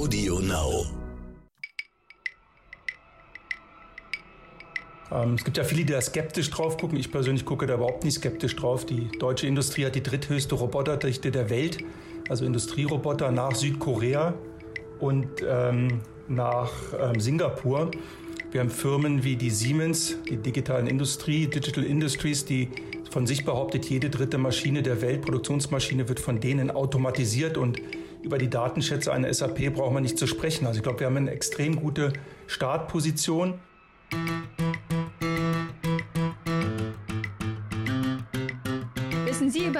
Audio Now. Ähm, es gibt ja viele, die da skeptisch drauf gucken. Ich persönlich gucke da überhaupt nicht skeptisch drauf. Die deutsche Industrie hat die dritthöchste Roboterdichte der Welt, also Industrieroboter nach Südkorea und ähm, nach ähm, Singapur. Wir haben Firmen wie die Siemens, die digitalen Industrie, Digital Industries, die von sich behauptet, jede dritte Maschine der Welt, Produktionsmaschine, wird von denen automatisiert und über die Datenschätze einer SAP braucht man nicht zu sprechen. Also ich glaube, wir haben eine extrem gute Startposition.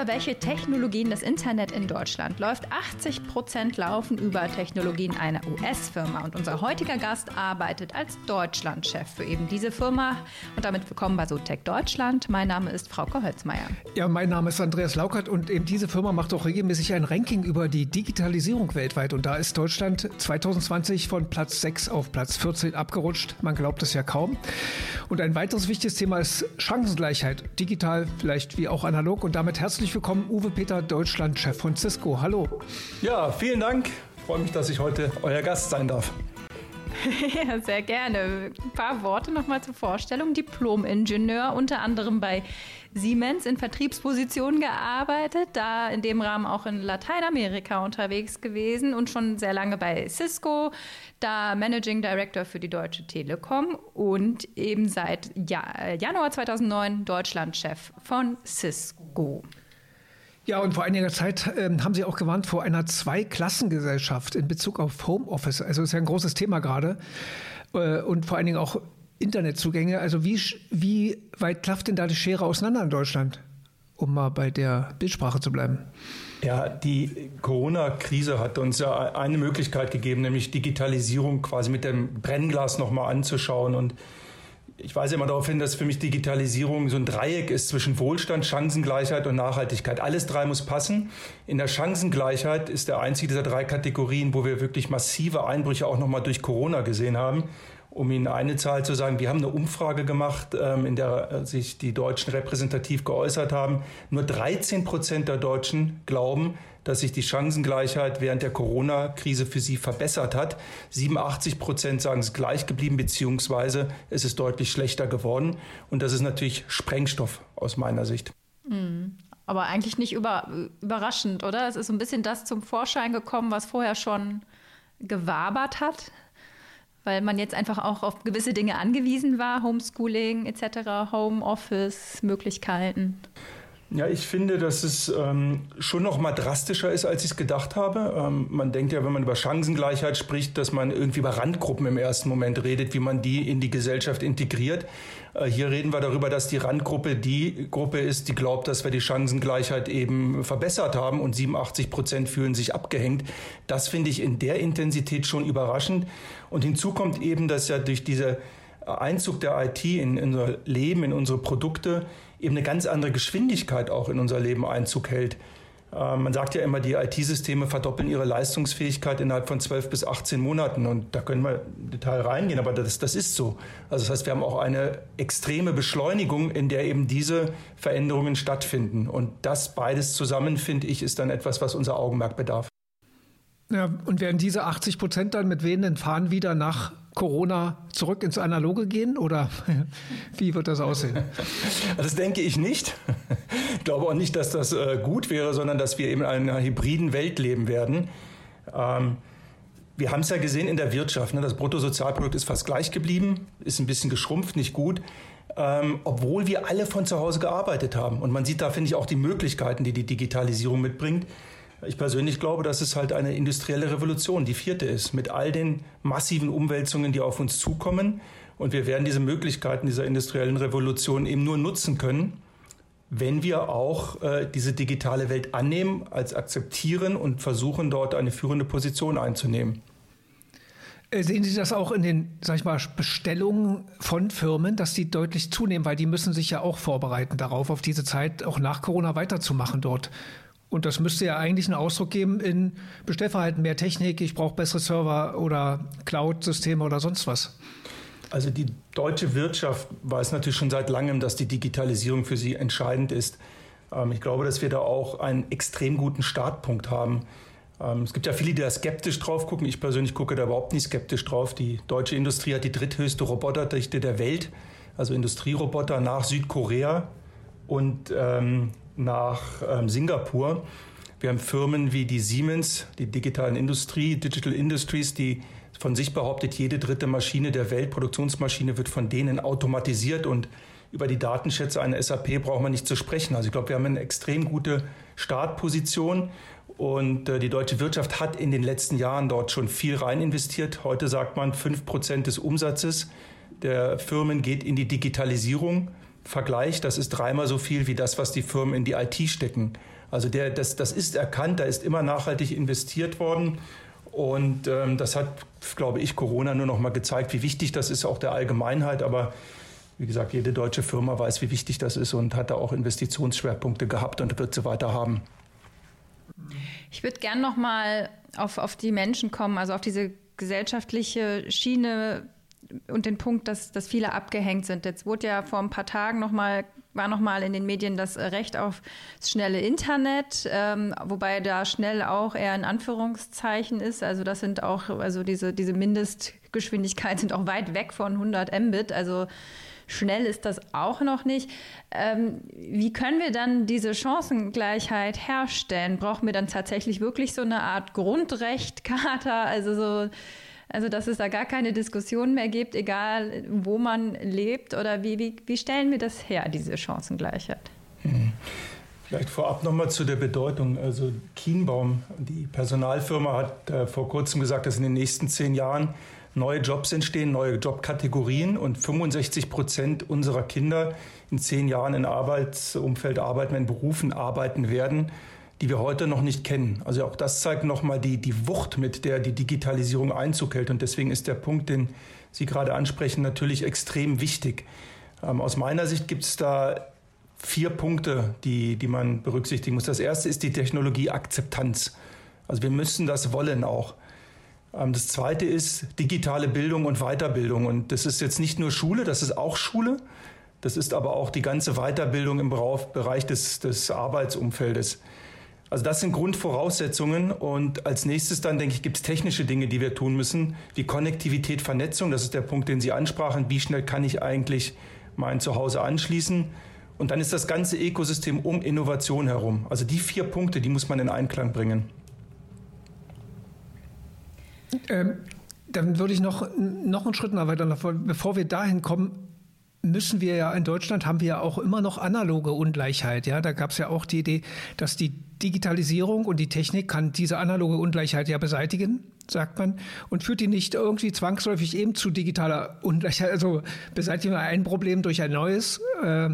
Über welche Technologien das Internet in Deutschland läuft? 80 Prozent laufen über Technologien einer US-Firma. Und unser heutiger Gast arbeitet als Deutschlandchef für eben diese Firma. Und damit willkommen bei SoTech Deutschland. Mein Name ist Frauke Holzmeier. Ja, mein Name ist Andreas Laukert und eben diese Firma macht auch regelmäßig ein Ranking über die Digitalisierung weltweit. Und da ist Deutschland 2020 von Platz 6 auf Platz 14 abgerutscht. Man glaubt es ja kaum. Und ein weiteres wichtiges Thema ist Chancengleichheit. Digital, vielleicht wie auch analog. Und damit damit herzlich willkommen, Uwe Peter, Deutschland-Chef von Cisco. Hallo. Ja, vielen Dank. Ich freue mich, dass ich heute euer Gast sein darf. Ja, sehr gerne. Ein paar Worte nochmal zur Vorstellung. Diplom-Ingenieur, unter anderem bei Siemens in Vertriebspositionen gearbeitet, da in dem Rahmen auch in Lateinamerika unterwegs gewesen und schon sehr lange bei Cisco, da Managing Director für die Deutsche Telekom und eben seit Januar 2009 Deutschlandchef von Cisco. Ja, und vor einiger Zeit äh, haben Sie auch gewarnt vor einer Zweiklassengesellschaft in Bezug auf Homeoffice. Also ist ja ein großes Thema gerade. Äh, und vor allen Dingen auch Internetzugänge. Also wie, wie weit klafft denn da die Schere auseinander in Deutschland? Um mal bei der Bildsprache zu bleiben. Ja, die Corona-Krise hat uns ja eine Möglichkeit gegeben, nämlich Digitalisierung quasi mit dem Brennglas nochmal anzuschauen und ich weise immer darauf hin, dass für mich Digitalisierung so ein Dreieck ist zwischen Wohlstand, Chancengleichheit und Nachhaltigkeit. Alles drei muss passen. In der Chancengleichheit ist der einzige dieser drei Kategorien, wo wir wirklich massive Einbrüche auch nochmal durch Corona gesehen haben. Um Ihnen eine Zahl zu sagen, wir haben eine Umfrage gemacht, ähm, in der äh, sich die Deutschen repräsentativ geäußert haben. Nur 13 Prozent der Deutschen glauben, dass sich die Chancengleichheit während der Corona-Krise für sie verbessert hat. 87 Prozent sagen es gleich geblieben, beziehungsweise es ist deutlich schlechter geworden. Und das ist natürlich Sprengstoff aus meiner Sicht. Mhm. Aber eigentlich nicht über, überraschend, oder? Es ist so ein bisschen das zum Vorschein gekommen, was vorher schon gewabert hat weil man jetzt einfach auch auf gewisse Dinge angewiesen war, Homeschooling etc., Homeoffice-Möglichkeiten. Ja, ich finde, dass es ähm, schon noch mal drastischer ist, als ich es gedacht habe. Ähm, man denkt ja, wenn man über Chancengleichheit spricht, dass man irgendwie über Randgruppen im ersten Moment redet, wie man die in die Gesellschaft integriert. Äh, hier reden wir darüber, dass die Randgruppe die Gruppe ist, die glaubt, dass wir die Chancengleichheit eben verbessert haben und 87 Prozent fühlen sich abgehängt. Das finde ich in der Intensität schon überraschend. Und hinzu kommt eben, dass ja durch diese Einzug der IT in, unser Leben, in unsere Produkte eben eine ganz andere Geschwindigkeit auch in unser Leben Einzug hält. Äh, man sagt ja immer, die IT-Systeme verdoppeln ihre Leistungsfähigkeit innerhalb von 12 bis 18 Monaten. Und da können wir im Detail reingehen, aber das, das ist so. Also das heißt, wir haben auch eine extreme Beschleunigung, in der eben diese Veränderungen stattfinden. Und das beides zusammen, finde ich, ist dann etwas, was unser Augenmerk bedarf. Ja, und werden diese 80 Prozent dann mit wehenden Fahnen wieder nach Corona zurück ins Analoge gehen oder wie wird das aussehen? Das denke ich nicht. Ich glaube auch nicht, dass das äh, gut wäre, sondern dass wir eben in einer hybriden Welt leben werden. Ähm, wir haben es ja gesehen in der Wirtschaft. Ne? Das Bruttosozialprodukt ist fast gleich geblieben, ist ein bisschen geschrumpft, nicht gut. Ähm, obwohl wir alle von zu Hause gearbeitet haben. Und man sieht da, finde ich, auch die Möglichkeiten, die die Digitalisierung mitbringt. Ich persönlich glaube, dass es halt eine industrielle Revolution, die vierte ist, mit all den massiven Umwälzungen, die auf uns zukommen. Und wir werden diese Möglichkeiten dieser industriellen Revolution eben nur nutzen können, wenn wir auch äh, diese digitale Welt annehmen, als akzeptieren und versuchen, dort eine führende Position einzunehmen. Äh, sehen Sie das auch in den, sag ich mal, Bestellungen von Firmen, dass die deutlich zunehmen, weil die müssen sich ja auch vorbereiten darauf, auf diese Zeit auch nach Corona weiterzumachen dort. Und das müsste ja eigentlich einen Ausdruck geben in Bestellverhalten, mehr Technik, ich brauche bessere Server oder Cloud-Systeme oder sonst was. Also die deutsche Wirtschaft weiß natürlich schon seit langem, dass die Digitalisierung für sie entscheidend ist. Ähm, ich glaube, dass wir da auch einen extrem guten Startpunkt haben. Ähm, es gibt ja viele, die da skeptisch drauf gucken. Ich persönlich gucke da überhaupt nicht skeptisch drauf. Die deutsche Industrie hat die dritthöchste Roboterdichte der Welt, also Industrieroboter nach Südkorea und ähm, nach ähm, Singapur. Wir haben Firmen wie die Siemens, die digitalen Industrie, Digital Industries, die von sich behauptet, jede dritte Maschine der Welt, Produktionsmaschine, wird von denen automatisiert und über die Datenschätze einer SAP braucht man nicht zu sprechen. Also ich glaube, wir haben eine extrem gute Startposition und äh, die deutsche Wirtschaft hat in den letzten Jahren dort schon viel rein investiert. Heute sagt man, fünf Prozent des Umsatzes der Firmen geht in die Digitalisierung. Vergleich, das ist dreimal so viel wie das, was die Firmen in die IT stecken. Also der, das, das ist erkannt, da ist immer nachhaltig investiert worden. Und ähm, das hat, glaube ich, Corona nur noch mal gezeigt, wie wichtig das ist, auch der Allgemeinheit. Aber wie gesagt, jede deutsche Firma weiß, wie wichtig das ist und hat da auch Investitionsschwerpunkte gehabt und wird sie weiter haben. Ich würde gerne noch mal auf, auf die Menschen kommen, also auf diese gesellschaftliche Schiene und den Punkt, dass, dass viele abgehängt sind. Jetzt wurde ja vor ein paar Tagen noch mal war noch mal in den Medien das Recht auf das schnelle Internet, ähm, wobei da schnell auch eher in Anführungszeichen ist. Also das sind auch, also diese, diese Mindestgeschwindigkeit sind auch weit weg von 100 Mbit. Also Schnell ist das auch noch nicht. Ähm, wie können wir dann diese Chancengleichheit herstellen? Brauchen wir dann tatsächlich wirklich so eine Art Grundrechtkater? Also so, also dass es da gar keine Diskussion mehr gibt, egal wo man lebt? Oder wie, wie, wie stellen wir das her, diese Chancengleichheit? Hm. Vielleicht vorab nochmal zu der Bedeutung. Also Kienbaum, die Personalfirma, hat äh, vor kurzem gesagt, dass in den nächsten zehn Jahren neue Jobs entstehen, neue Jobkategorien und 65 Prozent unserer Kinder in zehn Jahren in Arbeitsumfeld arbeiten, in Berufen arbeiten werden, die wir heute noch nicht kennen. Also auch das zeigt nochmal die, die Wucht, mit der die Digitalisierung Einzug hält. Und deswegen ist der Punkt, den Sie gerade ansprechen, natürlich extrem wichtig. Ähm, aus meiner Sicht gibt es da vier Punkte, die, die man berücksichtigen muss. Das erste ist die Technologieakzeptanz. Also wir müssen das wollen auch. Ähm, das zweite ist digitale Bildung und Weiterbildung. Und das ist jetzt nicht nur Schule, das ist auch Schule. Das ist aber auch die ganze Weiterbildung im Bereich des, des Arbeitsumfeldes. Also das sind Grundvoraussetzungen. Und als nächstes dann, denke ich, gibt es technische Dinge, die wir tun müssen, wie Konnektivität, Vernetzung. Das ist der Punkt, den Sie ansprachen. Wie schnell kann ich eigentlich mein Zuhause anschließen? Und dann ist das ganze Ökosystem um Innovation herum. Also die vier Punkte, die muss man in Einklang bringen. Ähm, dann würde ich noch, noch einen Schritt weiter, bevor wir dahin kommen, müssen wir ja in Deutschland haben wir ja auch immer noch analoge Ungleichheit. Ja, da gab es ja auch die Idee, dass die Digitalisierung und die Technik kann diese analoge Ungleichheit ja beseitigen, sagt man, und führt die nicht irgendwie zwangsläufig eben zu digitaler Ungleichheit. Also beseitigen wir ein Problem durch ein neues. Äh,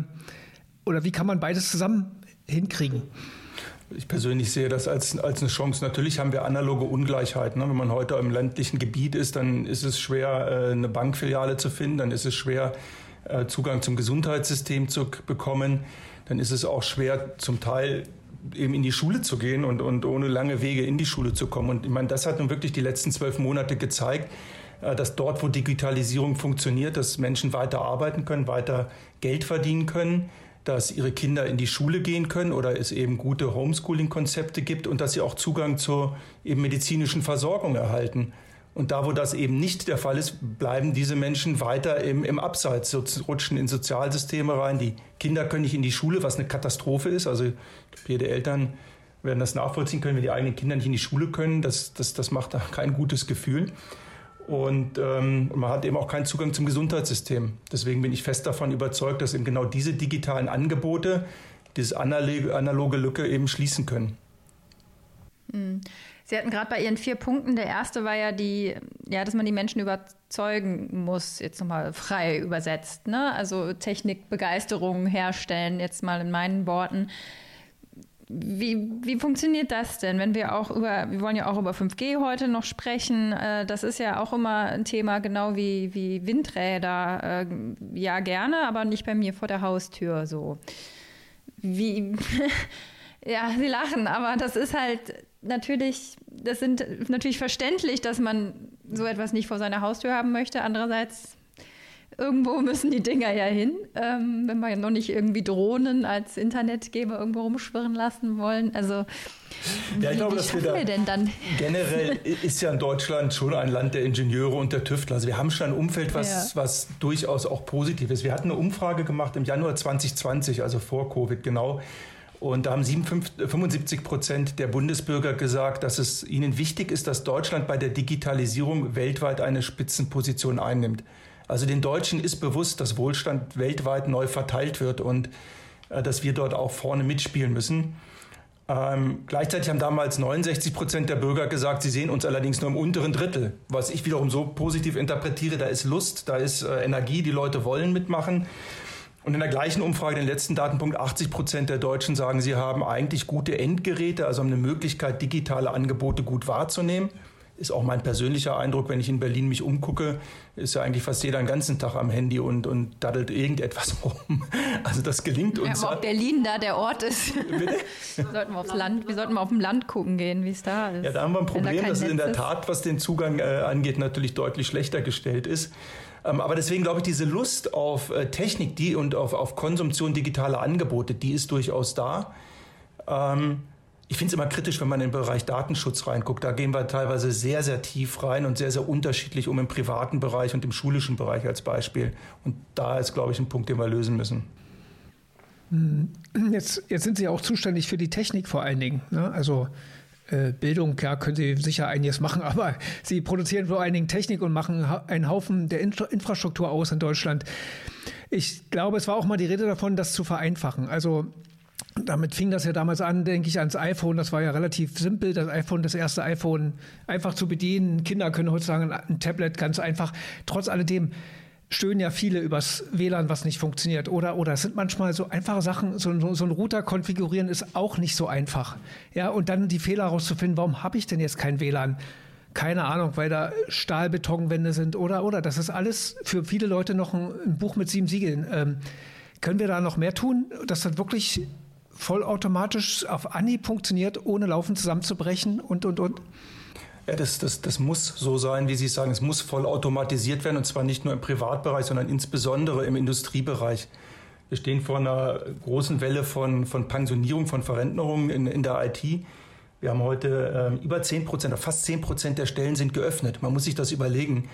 oder wie kann man beides zusammen hinkriegen? Ich persönlich sehe das als, als eine Chance. Natürlich haben wir analoge Ungleichheiten. Ne? Wenn man heute im ländlichen Gebiet ist, dann ist es schwer, äh, eine Bankfiliale zu finden. Dann ist es schwer, Zugang zum Gesundheitssystem zu bekommen. Dann ist es auch schwer, zum Teil eben in die Schule zu gehen und, und ohne lange Wege in die Schule zu kommen. Und ich meine, das hat nun wirklich die letzten zwölf Monate gezeigt, äh, dass dort, wo Digitalisierung funktioniert, dass Menschen weiter arbeiten können, weiter Geld verdienen können dass ihre Kinder in die Schule gehen können oder es eben gute Homeschooling-Konzepte gibt und dass sie auch Zugang zur eben medizinischen Versorgung erhalten. Und da, wo das eben nicht der Fall ist, bleiben diese Menschen weiter im, im Abseits, rutschen in Sozialsysteme rein. Die Kinder können nicht in die Schule, was eine Katastrophe ist. Also jede Eltern werden das nachvollziehen können, wenn die eigenen Kinder nicht in die Schule können. Das, das, das macht da kein gutes Gefühl. Und ähm, man hat eben auch keinen Zugang zum Gesundheitssystem. Deswegen bin ich fest davon überzeugt, dass eben genau diese digitalen Angebote diese analoge Lücke eben schließen können. Hm. Sie hatten gerade bei Ihren vier Punkten, der erste war ja die, ja, dass man die Menschen überzeugen muss, jetzt nochmal frei übersetzt, ne? Also Technikbegeisterung herstellen, jetzt mal in meinen Worten. Wie, wie funktioniert das denn, wenn wir auch über, wir wollen ja auch über 5G heute noch sprechen, äh, das ist ja auch immer ein Thema, genau wie, wie Windräder, äh, ja gerne, aber nicht bei mir vor der Haustür so. Wie, ja, Sie lachen, aber das ist halt natürlich, das sind natürlich verständlich, dass man so etwas nicht vor seiner Haustür haben möchte. Andererseits Irgendwo müssen die Dinger ja hin, ähm, wenn wir noch nicht irgendwie Drohnen als Internetgeber irgendwo rumschwirren lassen wollen. Also ja, ich glaube, dass wir, da wir denn dann? Generell ist ja in Deutschland schon ein Land der Ingenieure und der Tüftler. Also wir haben schon ein Umfeld, was, ja. was durchaus auch positiv ist. Wir hatten eine Umfrage gemacht im Januar 2020, also vor Covid genau. Und da haben 75 Prozent der Bundesbürger gesagt, dass es ihnen wichtig ist, dass Deutschland bei der Digitalisierung weltweit eine Spitzenposition einnimmt. Also den Deutschen ist bewusst, dass Wohlstand weltweit neu verteilt wird und äh, dass wir dort auch vorne mitspielen müssen. Ähm, gleichzeitig haben damals 69 Prozent der Bürger gesagt, sie sehen uns allerdings nur im unteren Drittel, was ich wiederum so positiv interpretiere. Da ist Lust, da ist äh, Energie, die Leute wollen mitmachen. Und in der gleichen Umfrage, den letzten Datenpunkt, 80 Prozent der Deutschen sagen, sie haben eigentlich gute Endgeräte, also haben eine Möglichkeit, digitale Angebote gut wahrzunehmen ist auch mein persönlicher Eindruck, wenn ich in Berlin mich umgucke, ist ja eigentlich fast jeder den ganzen Tag am Handy und, und daddelt irgendetwas rum. Also das gelingt uns. Ja, ob Berlin da der Ort ist. Bitte? wir, sollten aufs Land, wir sollten mal auf dem Land gucken gehen, wie es da ist. Ja, da haben wir ein Problem, da dass es in der Tat, was den Zugang äh, angeht, natürlich deutlich schlechter gestellt ist. Ähm, aber deswegen glaube ich, diese Lust auf äh, Technik die und auf, auf Konsumtion digitaler Angebote, die ist durchaus da. Ähm, ich finde es immer kritisch, wenn man in den Bereich Datenschutz reinguckt. Da gehen wir teilweise sehr, sehr tief rein und sehr, sehr unterschiedlich um im privaten Bereich und im schulischen Bereich als Beispiel. Und da ist, glaube ich, ein Punkt, den wir lösen müssen. Hm. Jetzt, jetzt sind Sie ja auch zuständig für die Technik vor allen Dingen. Ne? Also Bildung, ja, können Sie sicher einiges machen, aber Sie produzieren vor allen Dingen Technik und machen einen Haufen der Infrastruktur aus in Deutschland. Ich glaube, es war auch mal die Rede davon, das zu vereinfachen. Also damit fing das ja damals an, denke ich, ans iPhone. Das war ja relativ simpel. Das iPhone, das erste iPhone, einfach zu bedienen. Kinder können heutzutage ein Tablet ganz einfach. Trotz alledem stöhnen ja viele übers WLAN, was nicht funktioniert. Oder, oder es sind manchmal so einfache Sachen, so, so, ein Router konfigurieren ist auch nicht so einfach. Ja, und dann die Fehler herauszufinden, warum habe ich denn jetzt kein WLAN? Keine Ahnung, weil da Stahlbetonwände sind oder, oder. Das ist alles für viele Leute noch ein, ein Buch mit sieben Siegeln. Ähm, können wir da noch mehr tun, dass das wirklich vollautomatisch auf Anhieb funktioniert, ohne laufend zusammenzubrechen und, und, und? Ja, das, das, das muss so sein, wie Sie sagen. Es muss vollautomatisiert werden und zwar nicht nur im Privatbereich, sondern insbesondere im Industriebereich. Wir stehen vor einer großen Welle von, von Pensionierung, von Verrentnerungen in, in der IT. Wir haben heute ähm, über 10 Prozent, fast 10 Prozent der Stellen sind geöffnet. Man muss sich das überlegen.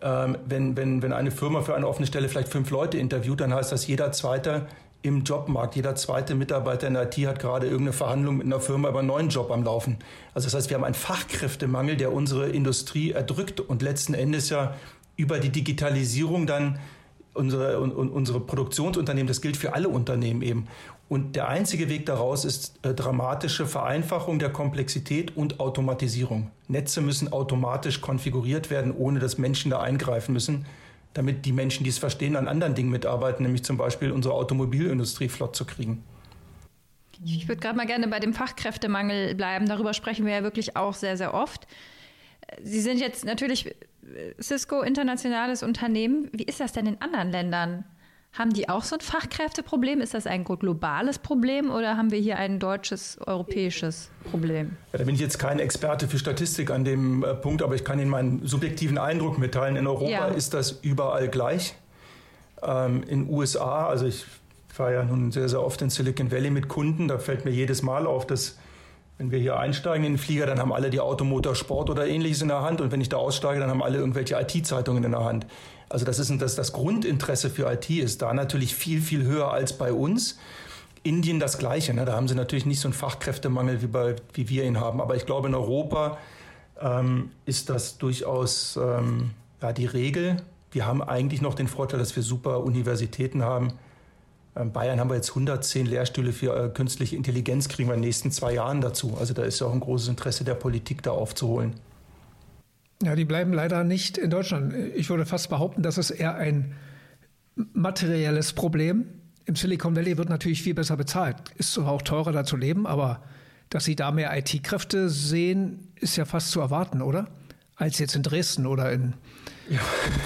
Ähm, wenn, wenn, wenn eine Firma für eine offene Stelle vielleicht fünf Leute interviewt, dann heißt das, jeder Zweite im Jobmarkt. Jeder zweite Mitarbeiter in der IT hat gerade irgendeine Verhandlung mit einer Firma über einen neuen Job am Laufen. Also das heißt, wir haben einen Fachkräftemangel, der unsere Industrie erdrückt und letzten Endes ja über die Digitalisierung dann unsere, unsere Produktionsunternehmen, das gilt für alle Unternehmen eben. Und der einzige Weg daraus ist äh, dramatische Vereinfachung der Komplexität und Automatisierung. Netze müssen automatisch konfiguriert werden, ohne dass Menschen da eingreifen müssen damit die Menschen, die es verstehen, an anderen Dingen mitarbeiten, nämlich zum Beispiel unsere Automobilindustrie flott zu kriegen. Ich würde gerade mal gerne bei dem Fachkräftemangel bleiben. Darüber sprechen wir ja wirklich auch sehr, sehr oft. Sie sind jetzt natürlich Cisco internationales Unternehmen. Wie ist das denn in anderen Ländern? Haben die auch so ein Fachkräfteproblem? Ist das ein globales Problem oder haben wir hier ein deutsches, europäisches Problem? Ja, da bin ich jetzt kein Experte für Statistik an dem äh, Punkt, aber ich kann Ihnen meinen subjektiven Eindruck mitteilen. In Europa ja. ist das überall gleich. Ähm, in USA, also ich fahre ja nun sehr, sehr oft in Silicon Valley mit Kunden, da fällt mir jedes Mal auf, dass wenn wir hier einsteigen in den Flieger, dann haben alle die Automotor Sport oder ähnliches in der Hand und wenn ich da aussteige, dann haben alle irgendwelche IT-Zeitungen in der Hand. Also das ist das, das Grundinteresse für IT ist da natürlich viel, viel höher als bei uns. Indien das Gleiche. Ne? Da haben sie natürlich nicht so einen Fachkräftemangel, wie, bei, wie wir ihn haben. Aber ich glaube, in Europa ähm, ist das durchaus ähm, ja, die Regel. Wir haben eigentlich noch den Vorteil, dass wir super Universitäten haben. In ähm, Bayern haben wir jetzt 110 Lehrstühle für äh, künstliche Intelligenz, kriegen wir in den nächsten zwei Jahren dazu. Also da ist ja auch ein großes Interesse der Politik, da aufzuholen. Ja, die bleiben leider nicht in Deutschland. Ich würde fast behaupten, das ist eher ein materielles Problem. Im Silicon Valley wird natürlich viel besser bezahlt. Ist zwar auch teurer da zu leben, aber dass sie da mehr IT-Kräfte sehen, ist ja fast zu erwarten, oder? Als jetzt in Dresden oder in, ja.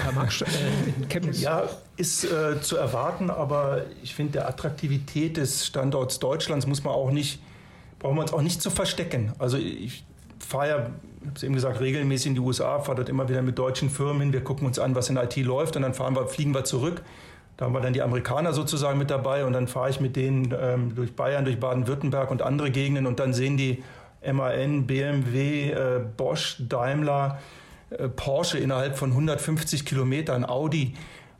in, äh, Chemnitz. Ja, ist äh, zu erwarten, aber ich finde, der Attraktivität des Standorts Deutschlands muss man auch nicht, brauchen wir uns auch nicht zu verstecken. Also ich fahre ja, ich habe es eben gesagt, regelmäßig in die USA, fahre dort immer wieder mit deutschen Firmen hin. Wir gucken uns an, was in IT läuft und dann fahren wir, fliegen wir zurück. Da haben wir dann die Amerikaner sozusagen mit dabei und dann fahre ich mit denen ähm, durch Bayern, durch Baden-Württemberg und andere Gegenden und dann sehen die MAN, BMW, äh, Bosch, Daimler, äh, Porsche innerhalb von 150 Kilometern, Audi.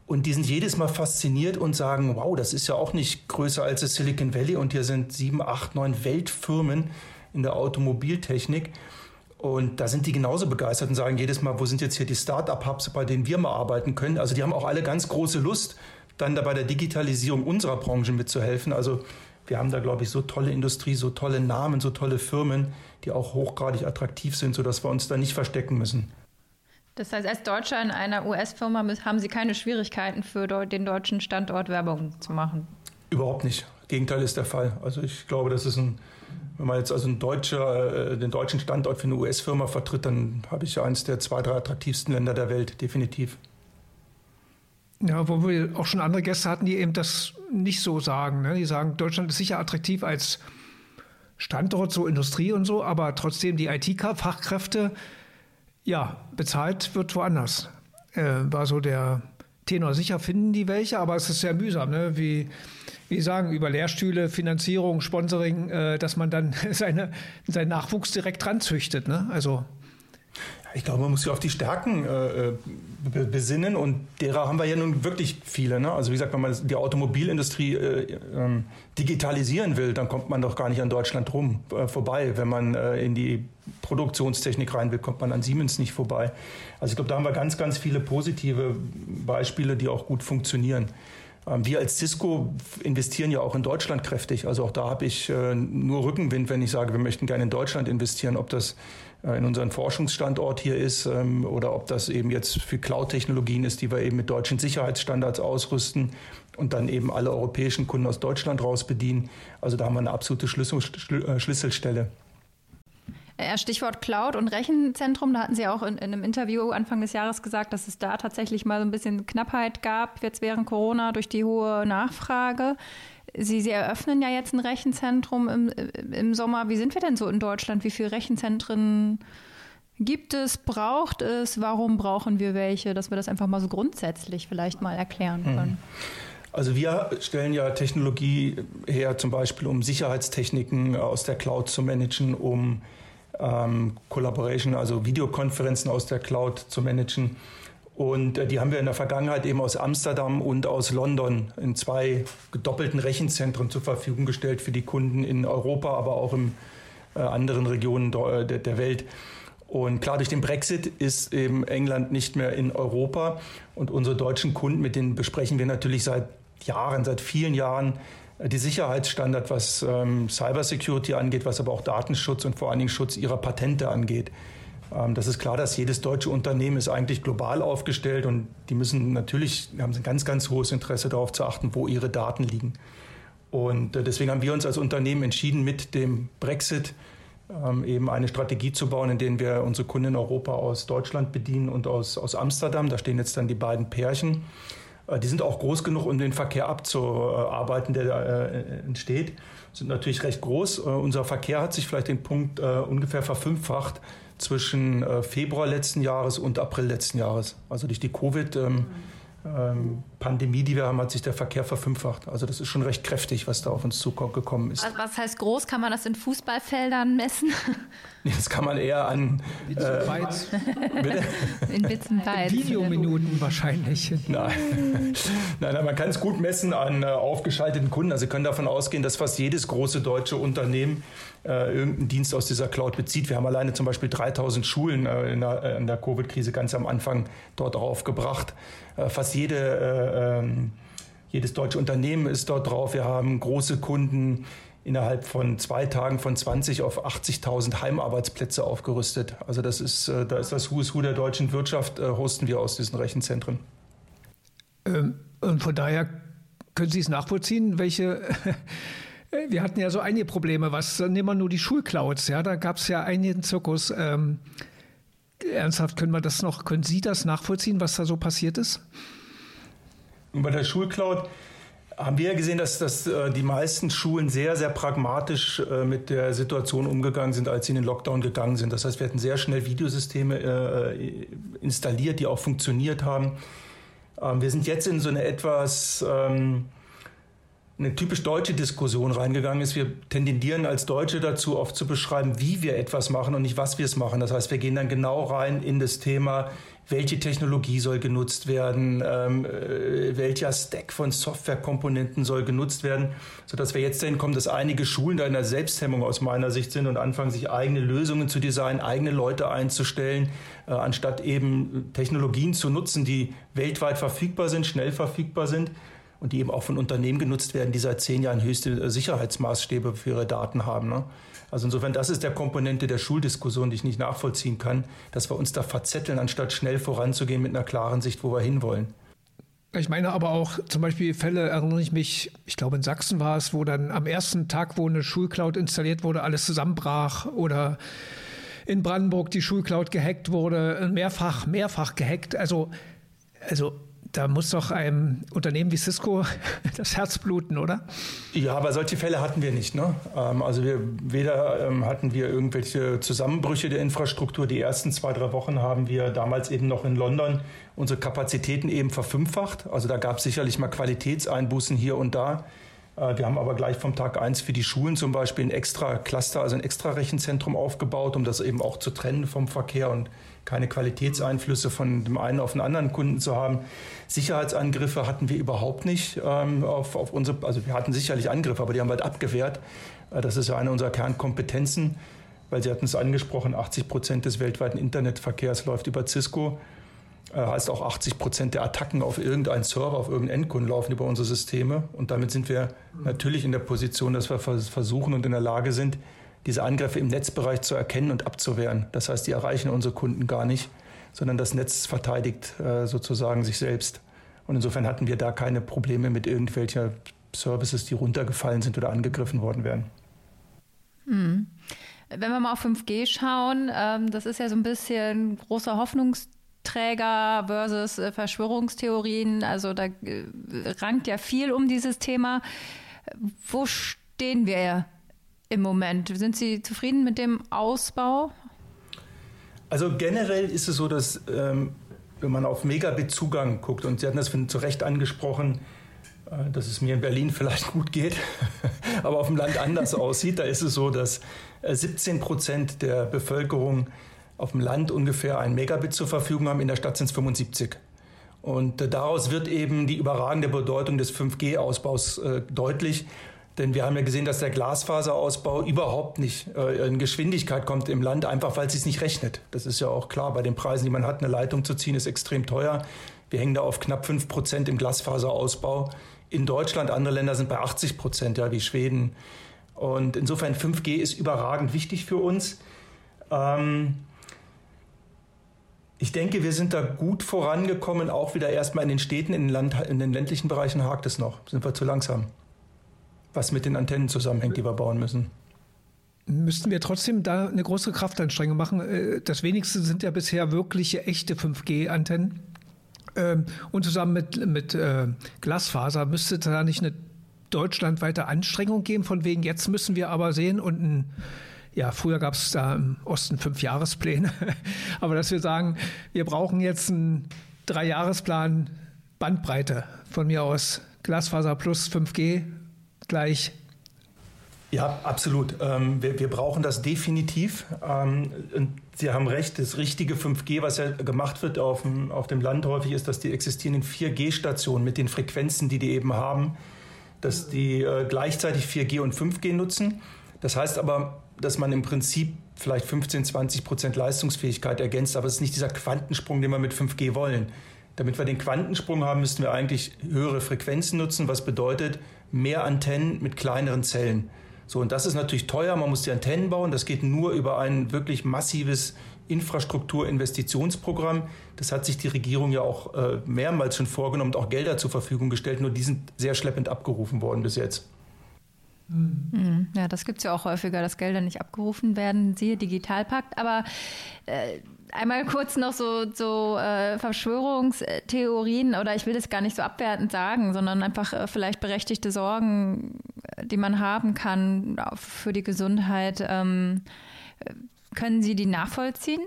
Und die sind jedes Mal fasziniert und sagen, wow, das ist ja auch nicht größer als das Silicon Valley und hier sind sieben, acht, neun Weltfirmen in der Automobiltechnik. Und da sind die genauso begeistert und sagen jedes Mal, wo sind jetzt hier die Start-up-Hubs, bei denen wir mal arbeiten können. Also die haben auch alle ganz große Lust, dann da bei der Digitalisierung unserer Branche mitzuhelfen. Also wir haben da, glaube ich, so tolle Industrie, so tolle Namen, so tolle Firmen, die auch hochgradig attraktiv sind, sodass wir uns da nicht verstecken müssen. Das heißt, als Deutscher in einer US-Firma haben Sie keine Schwierigkeiten für den deutschen Standort Werbung zu machen? Überhaupt nicht. Gegenteil ist der Fall. Also ich glaube, das ist ein, wenn man jetzt also ein Deutscher, äh, den deutschen Standort für eine US-Firma vertritt, dann habe ich ja eines der zwei, drei attraktivsten Länder der Welt, definitiv. Ja, wo wir auch schon andere Gäste hatten, die eben das nicht so sagen. Ne? Die sagen, Deutschland ist sicher attraktiv als Standort, so Industrie und so, aber trotzdem die IT-Fachkräfte, ja, bezahlt wird woanders. Äh, war so der Tenor. Sicher finden die welche, aber es ist sehr mühsam, ne? wie, wie sagen, über Lehrstühle, Finanzierung, Sponsoring, äh, dass man dann seine, seinen Nachwuchs direkt ranzüchtet. Ne? Also ich glaube, man muss sich auf die Stärken äh, besinnen und derer haben wir ja nun wirklich viele. Ne? Also wie gesagt, wenn man die Automobilindustrie äh, äh, digitalisieren will, dann kommt man doch gar nicht an Deutschland rum äh, vorbei. Wenn man äh, in die Produktionstechnik rein will, kommt man an Siemens nicht vorbei. Also ich glaube, da haben wir ganz, ganz viele positive Beispiele, die auch gut funktionieren. Ähm, wir als Cisco investieren ja auch in Deutschland kräftig. Also auch da habe ich äh, nur Rückenwind, wenn ich sage, wir möchten gerne in Deutschland investieren, ob das äh, in unseren Forschungsstandort hier ist ähm, oder ob das eben jetzt für Cloud-Technologien ist, die wir eben mit deutschen Sicherheitsstandards ausrüsten und dann eben alle europäischen Kunden aus Deutschland raus bedienen. Also da haben wir eine absolute äh, Schlüsselstelle. Stichwort Cloud und Rechenzentrum, da hatten Sie auch in, in, einem Interview Anfang des Jahres gesagt, dass es da tatsächlich mal so ein bisschen Knappheit gab, jetzt während Corona durch die hohe Nachfrage. Sie, Sie eröffnen ja jetzt ein Rechenzentrum im, im Sommer. Wie sind wir denn so in Deutschland? Wie viele Rechenzentren gibt es? Braucht es? Warum brauchen wir welche? Dass wir das einfach mal so grundsätzlich vielleicht mal erklären hm. können. Also wir stellen ja Technologie her, zum Beispiel um Sicherheitstechniken aus der Cloud zu managen, um ähm, Collaboration, also Videokonferenzen aus der Cloud zu managen. Und äh, die haben wir in der Vergangenheit eben aus Amsterdam und aus London in zwei gedoppelten Rechenzentren zur Verfügung gestellt für die Kunden in Europa, aber auch in äh, anderen Regionen der, der Welt. Und klar, durch den Brexit ist eben England nicht mehr in Europa. Und unsere deutschen Kunden, mit denen besprechen wir natürlich seit Jahren, seit vielen Jahren, die Sicherheitsstandard, was ähm, Cybersecurity angeht, was aber auch Datenschutz und vor allen Dingen Schutz ihrer Patente angeht. Ähm, das ist klar, dass jedes deutsche Unternehmen ist eigentlich global aufgestellt und die müssen natürlich, haben ein ganz, ganz hohes Interesse darauf zu achten, wo ihre Daten liegen. Und äh, deswegen haben wir uns als Unternehmen entschieden, mit dem Brexit ähm, eben eine Strategie zu bauen, in der wir unsere Kunden in Europa aus Deutschland bedienen und aus, aus Amsterdam. Da stehen jetzt dann die beiden Pärchen. Äh, die sind auch groß genug, um den Verkehr abzuarbeiten, der da äh, entsteht. Sind natürlich recht groß. Äh, unser Verkehr hat sich vielleicht den Punkt ungefähr verfünffacht zwischen Februar letzten Jahres und April letzten Jahres. Also durch die Covid. Ähm, ähm, die wir haben, hat sich der Verkehr verfünffacht. Also das ist schon recht kräftig, was da auf uns zugekommen ist. Also was heißt groß? Kann man das in Fußballfeldern messen? Das kann man eher an Witz äh, Bytes. Bitte? In Bits und Bytes. Videominuten wahrscheinlich. Nein. nein, nein, man kann es gut messen an äh, aufgeschalteten Kunden. Also Sie können davon ausgehen, dass fast jedes große deutsche Unternehmen äh, irgendeinen Dienst aus dieser Cloud bezieht. Wir haben alleine zum Beispiel 3000 Schulen äh, in der, äh, in der Covid-Krise ganz am Anfang dort aufgebracht. Äh, fast jede, äh, ähm, jedes deutsche Unternehmen ist dort drauf. Wir haben große Kunden innerhalb von zwei Tagen von 20 auf 80.000 Heimarbeitsplätze aufgerüstet. Also das ist, äh, da ist das Who is Who der deutschen Wirtschaft, hosten wir aus diesen Rechenzentren. Ähm, und von daher können Sie es nachvollziehen, welche wir hatten ja so einige Probleme. Was nehmen wir nur die Schulclouds? Ja, da gab es ja einen Zirkus. Ähm, ernsthaft können wir das noch? Können Sie das nachvollziehen, was da so passiert ist? Und bei der Schulcloud haben wir gesehen, dass, dass äh, die meisten Schulen sehr, sehr pragmatisch äh, mit der Situation umgegangen sind, als sie in den Lockdown gegangen sind. Das heißt, wir hatten sehr schnell Videosysteme äh, installiert, die auch funktioniert haben. Ähm, wir sind jetzt in so eine etwas ähm, eine typisch deutsche Diskussion reingegangen ist. Wir tendieren als Deutsche dazu, oft zu beschreiben, wie wir etwas machen und nicht, was wir es machen. Das heißt, wir gehen dann genau rein in das Thema, welche Technologie soll genutzt werden, ähm, äh, welcher Stack von Softwarekomponenten soll genutzt werden, sodass wir jetzt dahin kommen, dass einige Schulen da in der Selbsthemmung aus meiner Sicht sind und anfangen, sich eigene Lösungen zu designen, eigene Leute einzustellen, äh, anstatt eben Technologien zu nutzen, die weltweit verfügbar sind, schnell verfügbar sind und die eben auch von Unternehmen genutzt werden, die seit zehn Jahren höchste Sicherheitsmaßstäbe für ihre Daten haben. Ne? Also insofern, das ist der Komponente der Schuldiskussion, die ich nicht nachvollziehen kann, dass wir uns da verzetteln, anstatt schnell voranzugehen mit einer klaren Sicht, wo wir hinwollen. Ich meine aber auch zum Beispiel Fälle, erinnere ich mich, ich glaube in Sachsen war es, wo dann am ersten Tag, wo eine Schulcloud installiert wurde, alles zusammenbrach oder in Brandenburg die Schulcloud gehackt wurde, mehrfach, mehrfach gehackt. Also, also da muss doch einem Unternehmen wie Cisco das Herz bluten, oder? Ja, aber solche Fälle hatten wir nicht. Ne? Ähm, also wir, weder ähm, hatten wir irgendwelche Zusammenbrüche der Infrastruktur. Die ersten zwei, drei Wochen haben wir damals eben noch in London unsere Kapazitäten eben verfünffacht. Also da gab es sicherlich mal Qualitätseinbußen hier und da. Äh, wir haben aber gleich vom Tag eins für die Schulen zum Beispiel ein extra Cluster, also ein extra Rechenzentrum aufgebaut, um das eben auch zu trennen vom Verkehr und keine Qualitätseinflüsse von dem einen auf den anderen Kunden zu haben. Sicherheitsangriffe hatten wir überhaupt nicht ähm, auf, auf unsere, also wir hatten sicherlich Angriffe, aber die haben wir halt abgewehrt. Äh, das ist ja eine unserer Kernkompetenzen, weil Sie hatten es angesprochen, 80 Prozent des weltweiten Internetverkehrs läuft über Cisco. Äh, heißt auch 80 Prozent der Attacken auf irgendeinen Server, auf irgendeinen Endkunden laufen über unsere Systeme. Und damit sind wir natürlich in der Position, dass wir versuchen und in der Lage sind, diese Angriffe im Netzbereich zu erkennen und abzuwehren. Das heißt, die erreichen unsere Kunden gar nicht, sondern das Netz verteidigt äh, sozusagen sich selbst. Und insofern hatten wir da keine Probleme mit irgendwelchen Services, die runtergefallen sind oder angegriffen worden wären. Hm. Wenn wir mal auf 5G schauen, ähm, das ist ja so ein bisschen großer Hoffnungsträger versus äh, Verschwörungstheorien. Also da äh, rankt ja viel um dieses Thema. Wo stehen wir im Moment. Sind Sie zufrieden mit dem Ausbau? Also generell ist es so, dass ähm, wenn man auf Megabit-Zugang guckt, und Sie hatten das zu Recht angesprochen, äh, dass es mir in Berlin vielleicht gut geht, aber auf dem Land anders aussieht, da ist es so, dass äh, 17 Prozent der Bevölkerung auf dem Land ungefähr ein Megabit zur Verfügung haben, in der Stadt sind es 75. Und äh, daraus wird eben die überragende Bedeutung des 5G-Ausbaus äh, deutlich. Denn wir haben ja gesehen, dass der Glasfaserausbau überhaupt nicht äh, in Geschwindigkeit kommt im Land, einfach weil es sich nicht rechnet. Das ist ja auch klar. Bei den Preisen, die man hat, eine Leitung zu ziehen, ist extrem teuer. Wir hängen da auf knapp 5 Prozent im Glasfaserausbau. In Deutschland, andere Länder sind bei 80 Prozent, ja, wie Schweden. Und insofern 5G ist überragend wichtig für uns. Ähm, ich denke, wir sind da gut vorangekommen, auch wieder erstmal in den Städten, in den, Land, in den ländlichen Bereichen hakt es noch. Sind wir zu langsam was mit den Antennen zusammenhängt, die wir bauen müssen. Müssten wir trotzdem da eine große Kraftanstrengung machen? Äh, das wenigste sind ja bisher wirkliche echte 5G-Antennen. Ähm, und zusammen mit, mit äh, Glasfaser müsste da nicht eine deutschlandweite Anstrengung geben, von wegen jetzt müssen wir aber sehen und ein ja, früher gab es da im Osten fünf Jahrespläne, aber dass wir sagen, wir brauchen jetzt einen Dreijahresplan Bandbreite von mir aus Glasfaser plus 5G gleich. Ja, absolut. Ähm, wir, wir, brauchen das definitiv. Ähm, Sie haben recht, das richtige 5G, was ja gemacht wird auf dem, auf dem Land häufig, ist, dass die existierenden 4G-Stationen mit den Frequenzen, die die eben haben, dass die äh, gleichzeitig 4G und 5G nutzen. Das heißt aber, dass man im Prinzip vielleicht 15, 20 Prozent Leistungsfähigkeit ergänzt, aber es ist nicht dieser Quantensprung, den wir mit 5G wollen. Damit wir den Quantensprung haben, müssten wir eigentlich höhere Frequenzen nutzen, was bedeutet, mehr Antennen mit kleineren Zellen. So, und das ist natürlich teuer, man muss die Antennen bauen, das geht nur über ein wirklich massives Infrastrukturinvestitionsprogramm. Das hat sich die Regierung ja auch äh, mehrmals schon vorgenommen und auch Gelder zur Verfügung gestellt, nur die sind sehr schleppend abgerufen worden bis jetzt. Mhm. Ja, das gibt es ja auch häufiger, dass Gelder nicht abgerufen werden, siehe Digitalpakt. Aber äh, einmal kurz noch so, so äh, Verschwörungstheorien oder ich will das gar nicht so abwertend sagen, sondern einfach äh, vielleicht berechtigte Sorgen, äh, die man haben kann für die Gesundheit. Ähm, können Sie die nachvollziehen?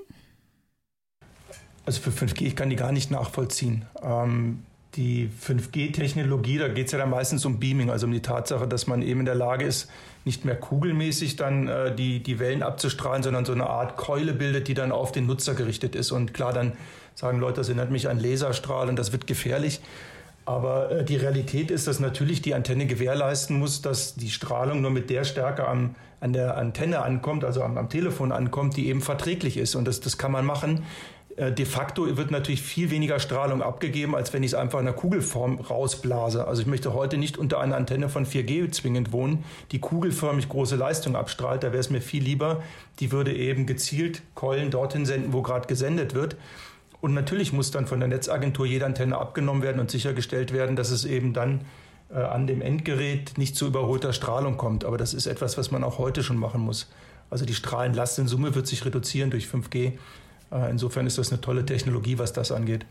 Also für 5G, ich kann die gar nicht nachvollziehen. Ähm, die 5G-Technologie, da geht es ja dann meistens um Beaming, also um die Tatsache, dass man eben in der Lage ist, nicht mehr kugelmäßig dann äh, die, die Wellen abzustrahlen, sondern so eine Art Keule bildet, die dann auf den Nutzer gerichtet ist. Und klar, dann sagen Leute, das erinnert mich an Laserstrahl und das wird gefährlich. Aber äh, die Realität ist, dass natürlich die Antenne gewährleisten muss, dass die Strahlung nur mit der Stärke am, an der Antenne ankommt, also am, am Telefon ankommt, die eben verträglich ist. Und das, das kann man machen. Äh, de facto wird natürlich viel weniger Strahlung abgegeben, als wenn ich es einfach in einer Kugelform rausblase. Also ich möchte heute nicht unter einer Antenne von 4G zwingend wohnen, die kugelförmig große Leistung abstrahlt. Da wäre es mir viel lieber, die würde eben gezielt Keulen dorthin senden, wo gerade gesendet wird. Und natürlich muss dann von der Netzagentur jede Antenne abgenommen werden und sichergestellt werden, dass es eben dann äh, an dem Endgerät nicht zu überholter Strahlung kommt. Aber das ist etwas, was man auch heute schon machen muss. Also die Strahlenlast in Summe wird sich reduzieren durch 5G. Äh, insofern ist das eine tolle Technologie, was das angeht.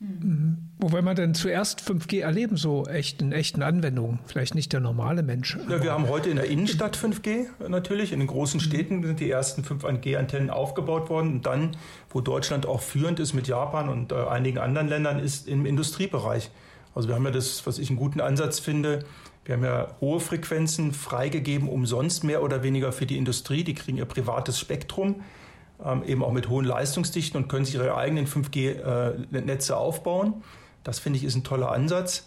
Mhm. Wo will man denn zuerst 5G erleben, so echt in echten Anwendungen? Vielleicht nicht der normale Mensch. Ja, wir haben heute in der Innenstadt 5G natürlich. In den großen Städten sind die ersten 5G-Antennen aufgebaut worden. Und dann, wo Deutschland auch führend ist mit Japan und äh, einigen anderen Ländern, ist im Industriebereich. Also wir haben ja das, was ich einen guten Ansatz finde. Wir haben ja hohe Frequenzen freigegeben, umsonst mehr oder weniger für die Industrie. Die kriegen ihr privates Spektrum ähm, eben auch mit hohen Leistungsdichten und können sich ihre eigenen 5G-Netze äh, aufbauen. Das finde ich ist ein toller Ansatz.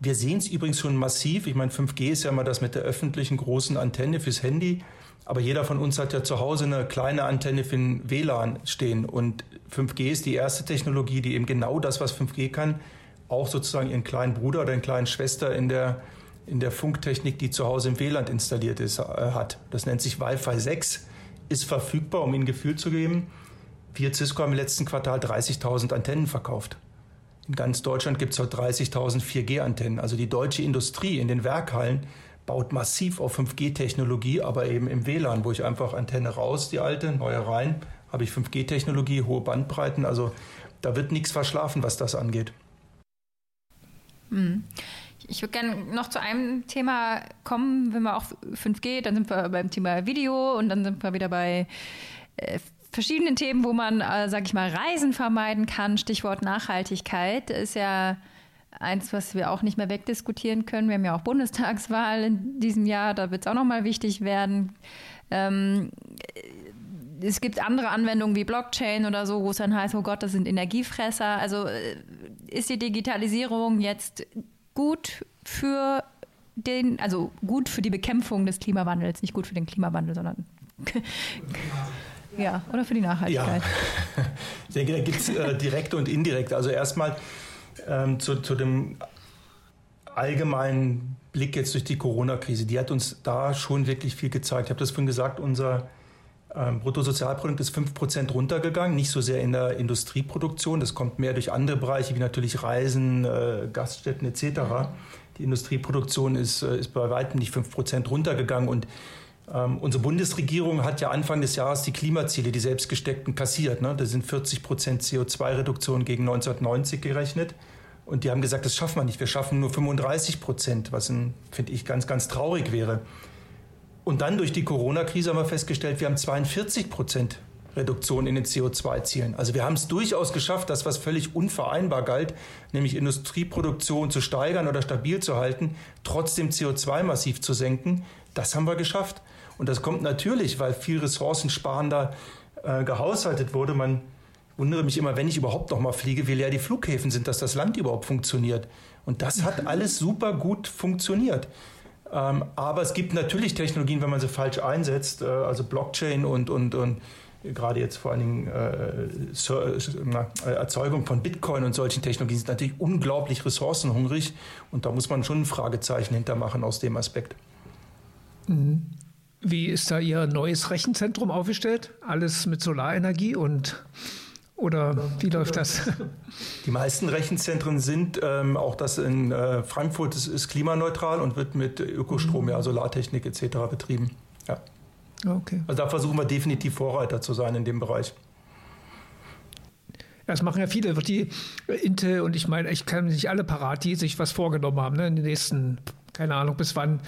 Wir sehen es übrigens schon massiv. Ich meine, 5G ist ja mal das mit der öffentlichen großen Antenne fürs Handy. Aber jeder von uns hat ja zu Hause eine kleine Antenne für den WLAN stehen. Und 5G ist die erste Technologie, die eben genau das, was 5G kann, auch sozusagen ihren kleinen Bruder oder ihren kleinen Schwester in der, in der Funktechnik, die zu Hause im WLAN installiert ist, äh, hat. Das nennt sich Wi-Fi 6 ist verfügbar, um Ihnen ein Gefühl zu geben. Wir Cisco haben im letzten Quartal 30.000 Antennen verkauft. In ganz Deutschland gibt es heute 30.000 4G-Antennen. Also die deutsche Industrie in den Werkhallen baut massiv auf 5G-Technologie, aber eben im WLAN, wo ich einfach Antenne raus, die alte, neue rein, habe ich 5G-Technologie, hohe Bandbreiten. Also da wird nichts verschlafen, was das angeht. Hm. Ich würde gerne noch zu einem Thema kommen, wenn wir auch 5G, dann sind wir beim Thema Video und dann sind wir wieder bei äh, verschiedenen Themen, wo man, äh, sag ich mal, Reisen vermeiden kann. Stichwort Nachhaltigkeit ist ja eins, was wir auch nicht mehr wegdiskutieren können. Wir haben ja auch Bundestagswahl in diesem Jahr, da wird es auch nochmal wichtig werden. Ähm, es gibt andere Anwendungen wie Blockchain oder so, wo es dann heißt, oh Gott, das sind Energiefresser. Also äh, ist die Digitalisierung jetzt gut für den, also gut für die Bekämpfung des Klimawandels, nicht gut für den Klimawandel, sondern ja, oder für die Nachhaltigkeit. Ja. Ich denke, da gibt es äh, direkte und indirekte. Also erstmal ähm, zu, zu dem allgemeinen Blick jetzt durch die Corona-Krise. Die hat uns da schon wirklich viel gezeigt. Ich habe das vorhin gesagt, unser ähm, Bruttosozialprodukt ist 5% runtergegangen, nicht so sehr in der Industrieproduktion. Das kommt mehr durch andere Bereiche wie natürlich Reisen, äh, Gaststätten etc. Die Industrieproduktion ist, äh, ist bei weitem nicht 5% runtergegangen. Und ähm, unsere Bundesregierung hat ja Anfang des Jahres die Klimaziele, die selbstgesteckten, kassiert. Ne? Da sind 40% CO2-Reduktion gegen 1990 gerechnet. Und die haben gesagt, das schaffen wir nicht. Wir schaffen nur 35 Prozent, was, finde ich, ganz, ganz traurig wäre. Und dann durch die Corona-Krise haben wir festgestellt, wir haben 42 Prozent Reduktion in den CO2-Zielen. Also wir haben es durchaus geschafft, das, was völlig unvereinbar galt, nämlich Industrieproduktion zu steigern oder stabil zu halten, trotzdem CO2 massiv zu senken. Das haben wir geschafft. Und das kommt natürlich, weil viel ressourcensparender äh, gehaushaltet wurde. Man wundere mich immer, wenn ich überhaupt noch mal fliege, wie leer die Flughäfen sind, dass das Land überhaupt funktioniert. Und das hat alles super gut funktioniert. Ähm, aber es gibt natürlich Technologien, wenn man sie falsch einsetzt, äh, also Blockchain und, und, und gerade jetzt vor allen Dingen äh, Erzeugung von Bitcoin und solchen Technologien sind natürlich unglaublich ressourcenhungrig und da muss man schon ein Fragezeichen hintermachen aus dem Aspekt. Mhm. Wie ist da Ihr neues Rechenzentrum aufgestellt? Alles mit Solarenergie und oder wie läuft das? Die meisten Rechenzentren sind, ähm, auch das in äh, Frankfurt ist, ist, klimaneutral und wird mit Ökostrom, mhm. ja, Solartechnik etc. betrieben. Ja. Okay. Also da versuchen wir definitiv Vorreiter zu sein in dem Bereich. Das machen ja viele, die Intel und ich meine, ich kann nicht alle parat, die sich was vorgenommen haben, ne, in den nächsten, keine Ahnung, bis wann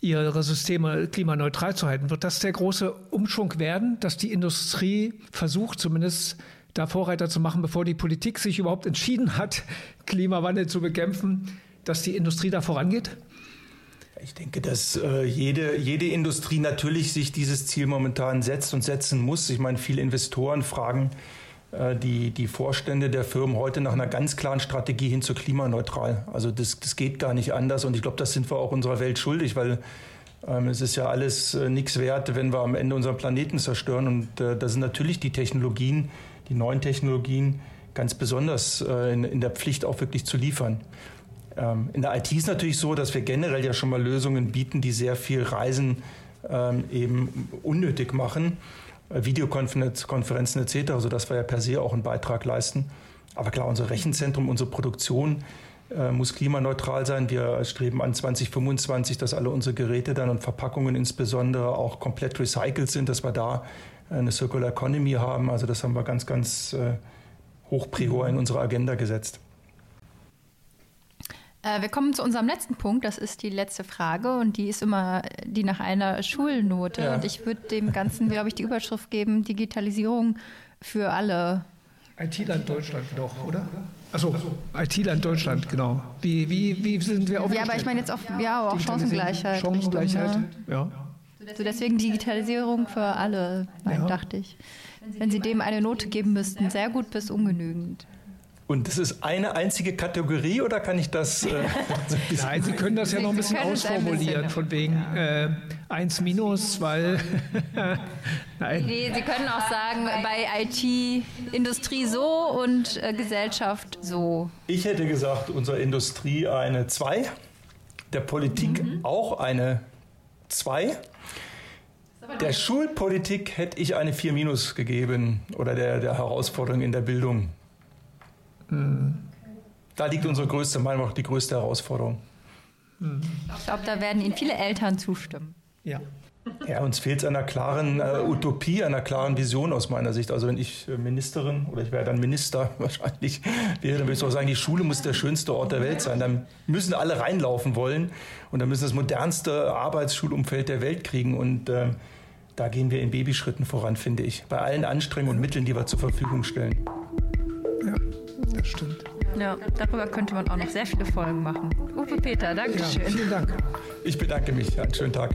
ihre Systeme klimaneutral zu halten. Wird das der große Umschwung werden, dass die Industrie versucht, zumindest da Vorreiter zu machen, bevor die Politik sich überhaupt entschieden hat, Klimawandel zu bekämpfen, dass die Industrie da vorangeht? Ich denke, dass äh, jede, jede Industrie natürlich sich dieses Ziel momentan setzt und setzen muss. Ich meine, viele Investoren fragen äh, die, die Vorstände der Firmen heute nach einer ganz klaren Strategie hin zu klimaneutral. Also das, das geht gar nicht anders und ich glaube, das sind wir auch unserer Welt schuldig, weil ähm, es ist ja alles äh, nichts wert, wenn wir am Ende unseren Planeten zerstören und äh, da sind natürlich die Technologien, die neuen Technologien ganz besonders äh, in, in der Pflicht auch wirklich zu liefern. Ähm, in der IT ist natürlich so, dass wir generell ja schon mal Lösungen bieten, die sehr viel Reisen ähm, eben unnötig machen. Äh, Videokonferenzen etc., sodass wir ja per se auch einen Beitrag leisten. Aber klar, unser Rechenzentrum, unsere Produktion äh, muss klimaneutral sein. Wir streben an 2025, dass alle unsere Geräte dann und Verpackungen insbesondere auch komplett recycelt sind, dass wir da eine Circular Economy haben. Also das haben wir ganz, ganz äh, hoch prior in unsere Agenda gesetzt. Äh, wir kommen zu unserem letzten Punkt. Das ist die letzte Frage und die ist immer die nach einer Schulnote. Ja. Und ich würde dem Ganzen, glaube ich, die Überschrift geben: Digitalisierung für alle. IT-Land Deutschland doch, oder? Achso, IT-Land Deutschland, genau. Wie, wie, wie sind wir aufgestellt? Ja, aber ich meine jetzt auch, ja, auch Chancengleichheit. Chancengleichheit, Richtung, ne? ja. So deswegen Digitalisierung für alle, ja. dachte ich. Wenn Sie dem eine Note geben müssten, sehr gut bis ungenügend. Und das ist eine einzige Kategorie oder kann ich das? Äh, Nein, Sie können das ja noch ein bisschen ausformulieren, von wegen äh, 1 minus, weil. Nein. Nee, Sie können auch sagen, bei IT Industrie so und äh, Gesellschaft so. Ich hätte gesagt, unsere Industrie eine 2, der Politik mhm. auch eine 2. Der Schulpolitik hätte ich eine 4 minus gegeben oder der, der Herausforderung in der Bildung. Da liegt unsere größte, meiner die größte Herausforderung. Ich glaube, da werden Ihnen viele Eltern zustimmen. Ja. Ja, uns fehlt es einer klaren äh, Utopie, einer klaren Vision aus meiner Sicht. Also wenn ich äh, Ministerin oder ich wäre dann Minister wahrscheinlich wäre, dann würde ich auch sagen, die Schule muss der schönste Ort der Welt sein. Dann müssen alle reinlaufen wollen und dann müssen das modernste Arbeitsschulumfeld der Welt kriegen. Und äh, da gehen wir in Babyschritten voran, finde ich. Bei allen Anstrengungen und Mitteln, die wir zur Verfügung stellen. Ja das stimmt. Ja, darüber könnte man auch noch sehr viele Folgen machen. Uwe Peter, danke ja, schön. Vielen Dank. Ich bedanke mich. Einen schönen Tag.